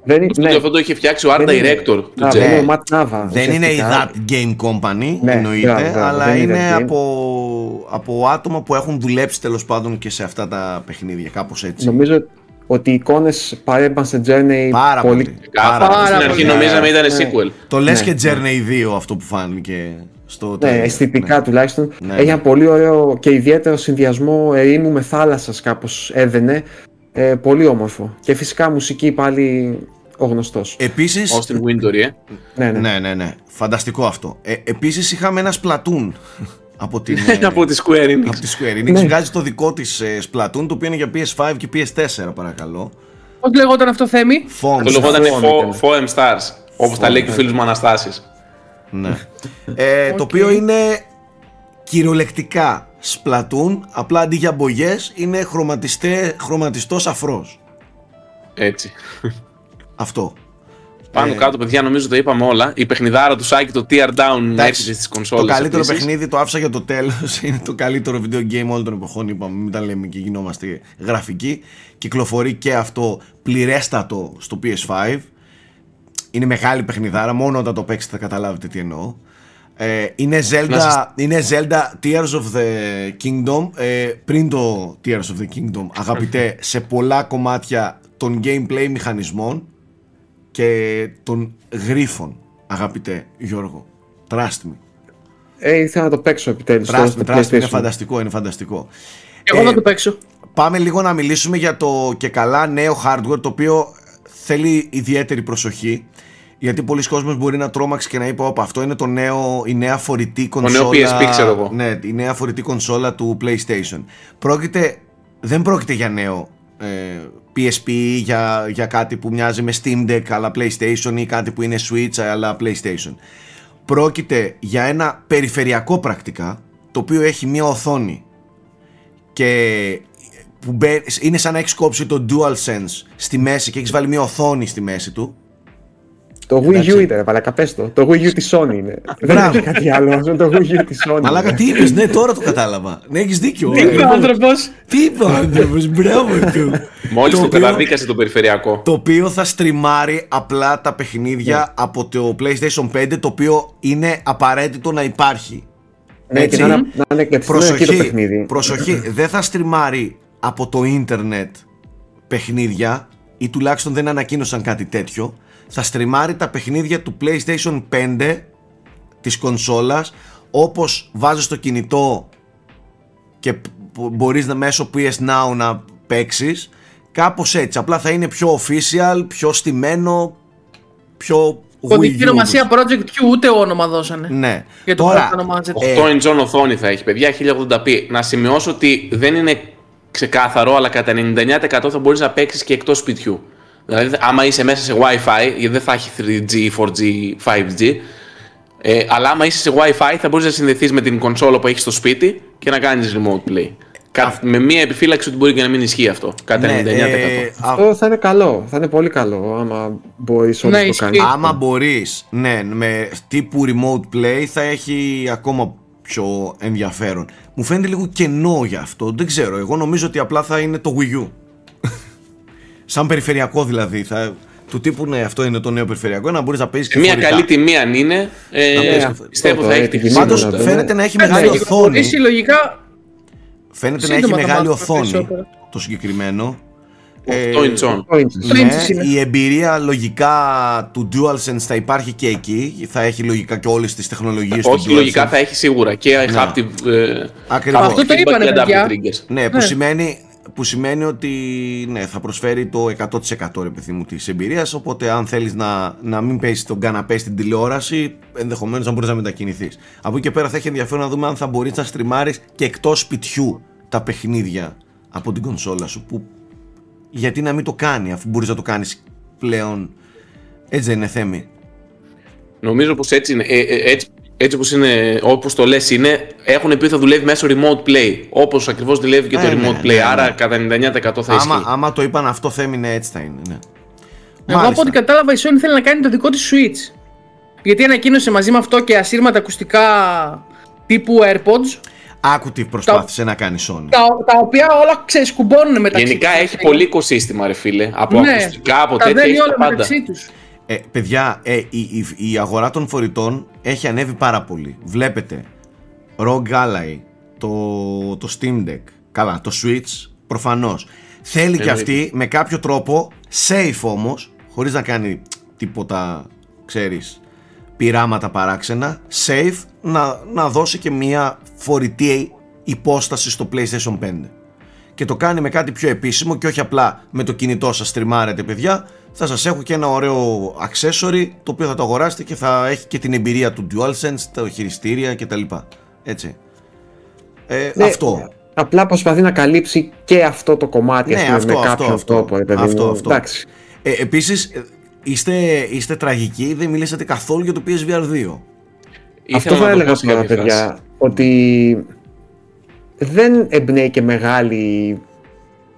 Ε. Δεν, Το ναι, αυτό το είχε φτιάξει ο Art δεν είναι- Director του Α, Journey. δεν είναι Ναι. ο Ματ Νάβα. Δεν είναι η ουσιαστικά. That Game Company, Ναι, εννοείται, μπράβο, μπράβο, αλλά δεν είναι είναι That Game. από, από άτομα που έχουν δουλέψει τέλος πάντων και σε αυτά τα παιχνίδια, κάπως έτσι. Νομίζω ότι οι εικόνες παρέμπαν σε Journey Πάρα πολύ. πολύ. Κάθαρα. Πάρα Στην αρχή πολύ. νομίζαμε ήταν Ναι. sequel. Το λες Ναι. και Journey 2 αυτό που φάνηκε στο Ναι, τρέιλερ. αισθητικά Ναι. τουλάχιστον. Ναι, Έχει ναι. ένα πολύ ωραίο και ιδιαίτερο συνδυασμό ερήμου με θάλασσας κάπως έδαινε. Ε, πολύ όμορφο. Και φυσικά μουσική πάλι ο γνωστός. Επίσης, Austin Wintory, ε. Ναι, ναι. ναι, ναι, ναι, φανταστικό αυτό. Ε, επίσης είχαμε ένα Splatoon από την, ε, από τη Square Enix. από τη Square Enix. Ναι. Βγάζει το δικό της ε, Splatoon, το οποίο είναι για PS5 και PS4 παρακαλώ. Πώς λεγόταν αυτό Θέμη; Foam, Το λεγόταν Foam ήταν. Foam Stars. Όπως τα λέει και ο φίλος μου Αναστάσης. Ναι. Ε, Το Οκ. οποίο είναι κυριολεκτικά Splatoon, απλά αντί για μπογιές είναι χρωματιστέ, χρωματιστός αφρός. Έτσι. Αυτό. Πάνω Ε, κάτω, παιδιά, νομίζω το είπαμε όλα. Η παιχνιδάρα του Σάκη, το Teardown Εντάξει, έφυγε στις κονσόλες. Το καλύτερο παιχνίδι το άφησα για το τέλος Είναι το καλύτερο video game όλων των εποχών. Είπαμε, μην τα λέμε και γινόμαστε γραφικοί. Κυκλοφορεί και αυτό πληρέστατο στο PS5. Είναι μεγάλη παιχνιδάρα. Μόνο όταν το παίξετε θα καταλάβετε τι εννοώ. Ε, είναι, Zelda, Να σας- είναι Zelda Tears of the Kingdom ε, πριν το Tears of the Kingdom αγαπητέ σε πολλά κομμάτια των gameplay μηχανισμών και των γρίφων αγαπητέ Γιώργο Trust me Ε, ήθελα να το παίξω επιτέλους. Trust me, trust me, είναι φανταστικό, είναι φανταστικό. Εγώ Ε, θα το παίξω. Πάμε λίγο να μιλήσουμε για το και καλά νέο hardware το οποίο θέλει ιδιαίτερη προσοχή γιατί πολλοί κόσμος μπορεί να τρόμαξε και να είπε «Όπα, αυτό είναι το νέο, η νέα φορητή κονσόλα νέο PSP, ξέρω εγώ». Ναι, η νέα φορητή κονσόλα του PlayStation Πρόκειται, δεν πρόκειται για νέο ε, PSP για, για κάτι που μοιάζει με Steam Deck αλλά PlayStation ή κάτι που είναι Switch αλλά PlayStation Πρόκειται για ένα περιφερειακό πρακτικά το οποίο έχει μια οθόνη και που μπε- είναι σαν να έχεις κόψει το DualSense στη μέση και έχεις βάλει μια οθόνη στη μέση του. Το Wii Εντάξει. U ήταν, παλακα πες το. Το Wii U της Sony είναι. Δεν Μπράβο. είναι κάτι άλλο. είναι Το Wii U της Sony. Μαλάκα είναι. τι είπες, ναι, τώρα το κατάλαβα. Ναι, έχεις δίκιο. Τι είπε ο άνθρωπος; Τι είπε ο άνθρωπος, μπράβο του. Μόλις Το το οποίο- καταδίκασε το περιφερειακό. Το οποίο θα στριμάρει απλά τα παιχνίδια από το PlayStation 5, το οποίο είναι απαραίτητο να υπάρχει. Ναι, και Έτσι. να, είναι- να είναι εκλεπτισμένο εκεί το Προσοχή, παιχνίδι. προσοχή, δεν θα στριμάρει από το ίντερνετ παιχνίδια ή τουλάχιστον δεν ανακοίνωσαν κάτι τέτοιο. Θα στριμάρει τα παιχνίδια του PlayStation 5 της κονσόλας όπως βάζεις το κινητό και π- π- μπορείς να μέσω PS Now να παίξεις κάπως έτσι, απλά θα είναι πιο official, πιο στημένο, πιο Κωδική Wii U, ονομασία Project Q ούτε όνομα δώσανε. Ναι. Για το Τώρα, πώς θα ονομάζεται. ε, 8 inch on οθόνη θα έχει, παιδιά, 1080p. Να σημειώσω ότι δεν είναι ξεκάθαρο, αλλά κατά 99% θα μπορείς να παίξεις και εκτός σπιτιού. Δηλαδή, άμα είσαι μέσα σε WiFi, γιατί δεν θα έχει 3G, 4G, 5G, ε, αλλά άμα είσαι σε WiFi θα μπορείς να συνδεθείς με την κονσόλα που έχεις στο σπίτι και να κάνεις remote play. Κα- με μία επιφύλαξη ότι μπορεί και να μην ισχύει αυτό. Κατά 99%. ναι, ε, α- Αυτό θα είναι καλό. Θα είναι πολύ καλό άμα μπορείς όντως Ναι, να το ισχύει. κάνεις. Άμα μπορείς, ναι, με τύπου remote play θα έχει ακόμα πιο ενδιαφέρον. Μου φαίνεται λίγο κενό για αυτό, δεν ξέρω. Εγώ νομίζω ότι απλά θα είναι το Wii U. Σαν περιφερειακό δηλαδή. Θα, του τύπου ναι, αυτό είναι το νέο περιφερειακό, να μπορείς να παίζεις και Σε μία φορητά. καλή τιμή αν είναι, ε, Να παίζεις αυτό πιστεύω το, θα ε, έχει τη την χρήση. τιμή Πάντως να δούμε. φαίνεται να έχει Ναι, μεγάλη θα οθόνη. κυκλοφορήσει λογικά. Φαίνεται να έχει σύντομα θα μεγάλη μάθουμε οθόνη περισσότερα. το συγκεκριμένο. 8 Ε, inch on. Το inches. Το Ναι, inches είναι. η εμπειρία λογικά του DualSense θα υπάρχει και εκεί. Θα έχει λογικά και όλες τις τεχνολογίες του Όχι, DualSense. λογικά θα έχει σίγουρα και haptic. ε, Ακριβώς. haptic Αυτό το feedback είπανε, και adaptive παιδιά. triggers. Ναι, που Ναι. σημαίνει που σημαίνει ότι ναι, θα προσφέρει το 100% ρε παιδί μου της εμπειρίας. Οπότε αν θέλεις να, να μην παίζεις τον καναπέ στην τηλεόραση ενδεχομένως να μπορείς να μετακινηθείς. Από εκεί και πέρα θα έχει ενδιαφέρον να δούμε αν θα μπορείς να στριμάρεις και εκτός σπιτιού τα παιχνίδια από την κονσόλα σου που γιατί να μην το κάνει αφού μπορείς να το κάνεις πλέον. Έτσι δεν είναι θέμη. Νομίζω πως έτσι είναι. Ε, ε, έτσι, έτσι όπως, είναι, όπως το λες είναι, έχουν πει ότι θα δουλεύει μέσω remote play. Όπως ακριβώς δουλεύει και το Ε, ναι, remote play. ναι, ναι. Άρα κατά 99% θα ισχύει. άμα, άμα το είπαν αυτό θέμη ναι έτσι θα είναι ναι. Εγώ από Μάλιστα. ό,τι κατάλαβα η Sony θέλει να κάνει το δικό της Switch. Γιατί ανακοίνωσε μαζί με αυτό και ασύρματα ακουστικά τύπου AirPods, Άκου τι προσπάθησε να κάνει η Sony τα, τα οποία όλα ξεσκουμπώνουν μεταξύ Γενικά τους. έχει πολύ οικοσύστημα ρε φίλε. Από Ναι, ακουστικά, από τα τέτοια δένει έχει τα όλα πάντα. μεταξύ τους. Ε, παιδιά, ε, η, η, η αγορά των φορητών έχει ανέβει πάρα πολύ. Βλέπετε, ROG Ally, το, το Steam Deck, καλά, το Switch, προφανώς. Θέλει και Εννοείται. αυτή με κάποιο τρόπο, safe όμως, χωρίς να κάνει τίποτα, ξέρεις, πειράματα παράξενα, safe, να, να δώσει και μια φορητή υπόσταση στο PlayStation 5 και το κάνει με κάτι πιο επίσημο και όχι απλά με το κινητό σας στριμάρετε παιδιά θα σας έχω και ένα ωραίο accessory το οποίο θα το αγοράσετε και θα έχει και την εμπειρία του DualSense, τα χειριστήρια κτλ. Έτσι. Ε, Ναι, αυτό. Απλά προσπαθεί να καλύψει και αυτό το κομμάτι Ναι, ας πούμε, αυτό, με αυτό, κάποιον αυτό. τρόπο. ρε παιδί Αυτό, μου. αυτό. Εντάξει. Ε, επίσης ε, είστε, είστε τραγικοί, δεν μιλήσατε καθόλου για το PSVR 2. Αυτό Ήθελα θα να το έλεγα πω σε τώρα, κάποια φάση. παιδιά, ότι δεν εμπνέει και μεγάλη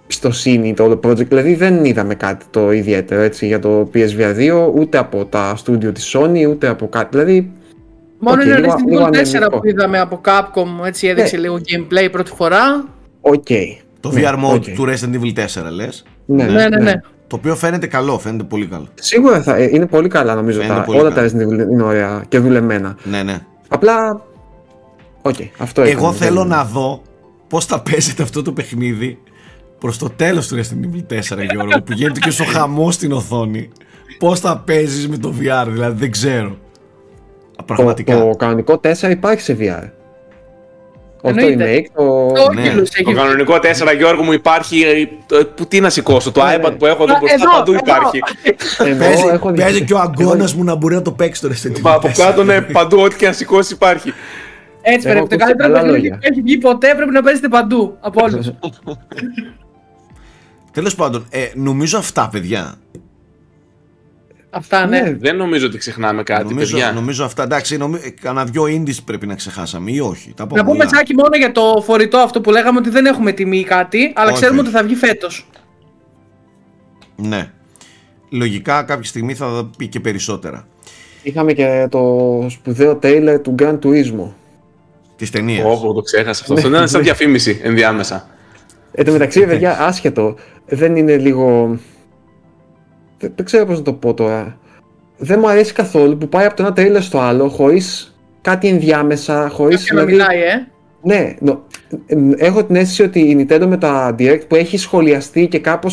εμπιστοσύνη το όλο project, δηλαδή δεν είδαμε κάτι το ιδιαίτερο έτσι, για το PSVR 2, ούτε από τα στούντιο της Sony, ούτε από κάτι, δηλαδή Μόνο Οκ, είναι λίγο- Resident λίγο Evil 4 αναιμικό. που είδαμε από Capcom, έτσι έδειξε Ναι. λίγο gameplay πρώτη φορά. οκ. Το Ναι, VR mode OK. του Resident Evil 4 λες. Ναι, Ναι, ναι, ναι. Το οποίο φαίνεται καλό, φαίνεται πολύ καλό. Σίγουρα θα, ε, είναι πολύ καλά νομίζω, Φαίνεται τα, πολύ όλα καλά. τα Resident Evil είναι ωραία και δουλεμένα. Ναι, ναι. Απλά, οκ, αυτό Εγώ ήταν, θέλω δεν- να δω πώς θα παίζεται αυτό το παιχνίδι προς το τέλος του Resident Evil 4 Γιώργο που γίνεται κι ο χαμός στην οθόνη πώς θα παίζεις με το VR δηλαδή δεν ξέρω Το, πραγματικά το κανονικό 4 υπάρχει σε VR. Όχι το Εννοείται. remake, το... Το ναι. Oculus Το έχει κανονικό 4 Γιώργο μου υπάρχει. ε, το- Που τι να σηκώσω, το Ναι, iPad ναι. που έχω εδώ Α, μπροστά εδώ, παντού εδώ. υπάρχει. Εννοώ, παίζει, έχω δει- παίζει και ο έχω- αγκώνας μου να μπορεί να το παίξει το Resident Μα Evil από 4 κάτω ναι, παντού ό,τι και να σηκώσει υπάρχει. Έτσι Έχω πρέπει. Το ακούσει καλύτερο καλά παιχνίδι λόγια. που έχει βγει ποτέ πρέπει να παίζετε παντού. Από όλους. Τέλος πάντων ε, νομίζω αυτά παιδιά Αυτά ναι. Ναι, Δεν νομίζω ότι ξεχνάμε κάτι, νομίζω, παιδιά. νομίζω αυτά εντάξει νομι, ε, κανένα δυο indies πρέπει να ξεχάσαμε ή όχι τα πω Να πούμε πολλά. τσάκι μόνο για το φορητό αυτό που λέγαμε ότι δεν έχουμε τιμή ή κάτι, αλλά Όχι, ξέρουμε όχι. ότι θα βγει φέτος. ναι λογικά κάποια στιγμή θα πει και περισσότερα Είχαμε και το σπουδαίο trailer του Gran Turismo. της ταινίας Όπω το ξέχασα αυτό. Αυτό ήταν σαν διαφήμιση ενδιάμεσα. Εν τω μεταξύ, παιδιά, άσχετο, δεν είναι λίγο. Δεν, δεν ξέρω πώς να το πω τώρα. Δεν μου αρέσει καθόλου που πάει από το ένα τρέιλερ στο άλλο χωρίς κάτι ενδιάμεσα, χωρίς. Και να μιλάει, ε. Ναι, νο- ε, έχω την αίσθηση ότι η Nintendo με τα Direct που έχει σχολιαστεί και κάπω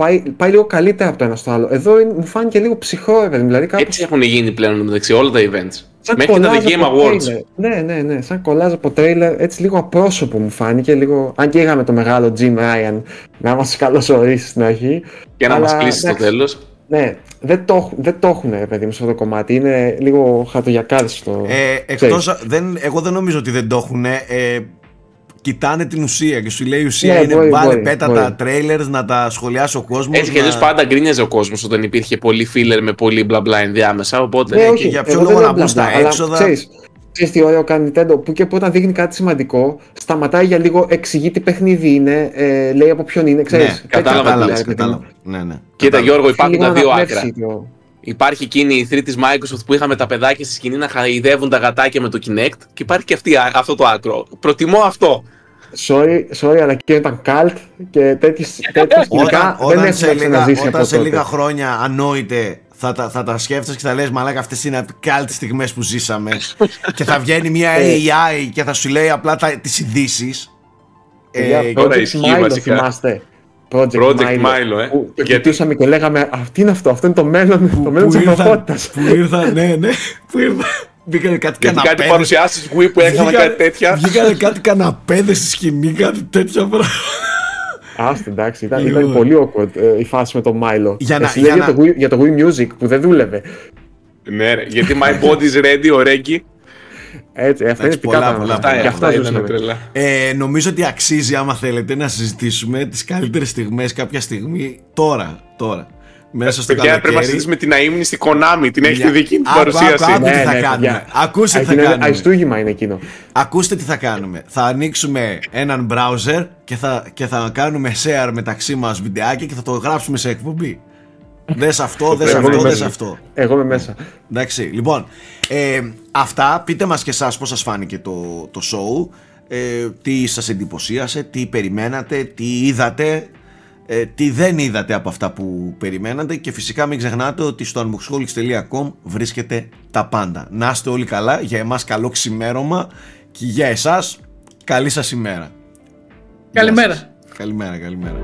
πάει, πάει λίγο καλύτερα από το ένα στο άλλο. Εδώ είναι- μου φάνηκε λίγο ψυχρό, ρε παιδί μου, δηλαδή κάπως Έτσι έχουν γίνει πλέον μεταξύ όλα τα events. σαν Μέχρι και τα The κολλάζ Game από Awards. trailer. Ναι, ναι, ναι, σαν κολλάζ από τρέιλερ, έτσι λίγο απρόσωπο μου φάνηκε, λίγο... Αν και είχαμε το μεγάλο Jim Ryan να μας καλωσορίσει στην αρχή. Και να μας Αλλά, κλείσει στο εντάξει, τέλος. Ναι, δεν το, έχ- δεν το έχουν, ρε παιδί μου, σε αυτό το κομμάτι. Είναι λίγο χαρτογιακάριστο. Ε, εκτός, δεν, εγώ δεν νομίζω ότι δεν το έχουν. Ε, κοιτάνε την ουσία και σου λέει η ουσία Ναι, είναι μπορεί, βάλε μπορεί, πέτα μπορεί. τα trailers να τα σχολιάσει ο κόσμος. Έτσι κι αλλιώς πάντα γκρίνιαζε ο κόσμος όταν υπήρχε πολύ filler με πολύ μπλα μπλα ενδιάμεσα. Οπότε. ναι, και όχι, για ποιο εγώ λόγο δεν να λέω μπουν στα μπλα μπλα, αλλά έξοδα; Ξέρεις, ξέρεις τι ωραίο κάνει η Nintendo, που και που όταν δείχνει κάτι σημαντικό, σταματάει για λίγο, εξηγεί τι παιχνίδι είναι, ε, λέει από ποιον είναι, ξέρεις. ναι, τέτοια κατάλαβα, πράγματα, κατάλαβες, ρε παιδί μου. κατάλαβα. Ναι, ναι. Κοίτα, Κατάλαβα. Γιώργο, υπάρχουν Λίγο τα να δύο αναπνεύσει άκρα. Το- Υπάρχει εκείνη η 3 της Microsoft που είχαμε τα παιδάκια στη σκηνή να χαϊδεύουν τα γατάκια με το Kinect και υπάρχει και αυτή, αυτό το άκρο. Προτιμώ αυτό. Sorry, sorry, αλλά και ήταν cult και τέτοιες, τέτοια σκηνικά Όταν, δεν όταν, έχουν σε, λίγα, ξαναζήσει όταν από σε τότε. λίγα χρόνια ανόητε θα τα, θα τα σκέφτεσαι και θα λες μαλάκα αυτές είναι κάλτες στιγμές που ζήσαμε και θα βγαίνει μια Ε. AI και θα σου λέει απλά τα, τις ειδήσεις. Παιδιά, Ε, τώρα Project ισχύει Milo, βασικά. θυμάστε. Project, Project Milo, Milo, ε. Που το Γιατί- κοιτούσαμε και λέγαμε αυτή είναι αυτό, αυτό είναι το μέλλον, το μέλλον της ανθρωπότητας. που ήρθαν, ναι, ναι, που ήρθαν, μπήκανε κάτι Γιατί κάτι καναπέδες. παρουσιάσεις Wii που έκαναν Βγήκανε- κάτι τέτοια. Βγήκανε κάτι καναπέδες στη σκηνή, κάτι τέτοια πράγματα. Άστα, εντάξει, ήταν, ήταν πολύ awkward ε, η φάση με τον Μάιλο. Για να- Εσύ για λέει να- για, το Wii, για το Wii Music που δεν δούλευε. Ναι, ρε, γιατί my body's ready, ο Ρέγκι. Έτσι, αυτά είναι Εντάξει, πολλά, πικά πολλά, πράγματα. πολλά. Γι' Αυτά αυτά ήταν ζούσαμε. τρελά. Ε, νομίζω ότι αξίζει άμα θέλετε να συζητήσουμε τις καλύτερες στιγμές κάποια στιγμή τώρα, τώρα. Μέσα στο Παιδιά, πρέπει να καλοκαίρι. συζητήσουμε την αείμνη στη Konami. Την έχει Μια- τη δική την Άκου, παρουσίαση. άκου, άκου. Ναι, τι θα ναι, κάνουμε. παιδιά. Ακούστε τι θα Εκείνο είναι κάνουμε. Αριστούγημα είναι εκείνο. Ακούστε τι θα κάνουμε. Θα ανοίξουμε έναν browser και θα, και θα κάνουμε share μεταξύ μας βιντεάκια και θα το γράψουμε σε εκπομπή. Δες αυτό, δες Εγώ αυτό, είμαι δες μέσα. αυτό. Εγώ είμαι μέσα. Εντάξει, λοιπόν, ε, αυτά πείτε μας και εσάς πώς σας φάνηκε το, το show, ε, τι σας εντυπωσίασε, τι περιμένατε, τι είδατε, ε, τι δεν είδατε από αυτά που περιμένατε και φυσικά μην ξεχνάτε ότι στο unboxholics.com βρίσκεται τα πάντα. Να είστε όλοι καλά, για εμάς καλό ξημέρωμα και για εσάς καλή σας ημέρα. Γεια Καλημέρα. σας. Καλημέρα, καλημέρα.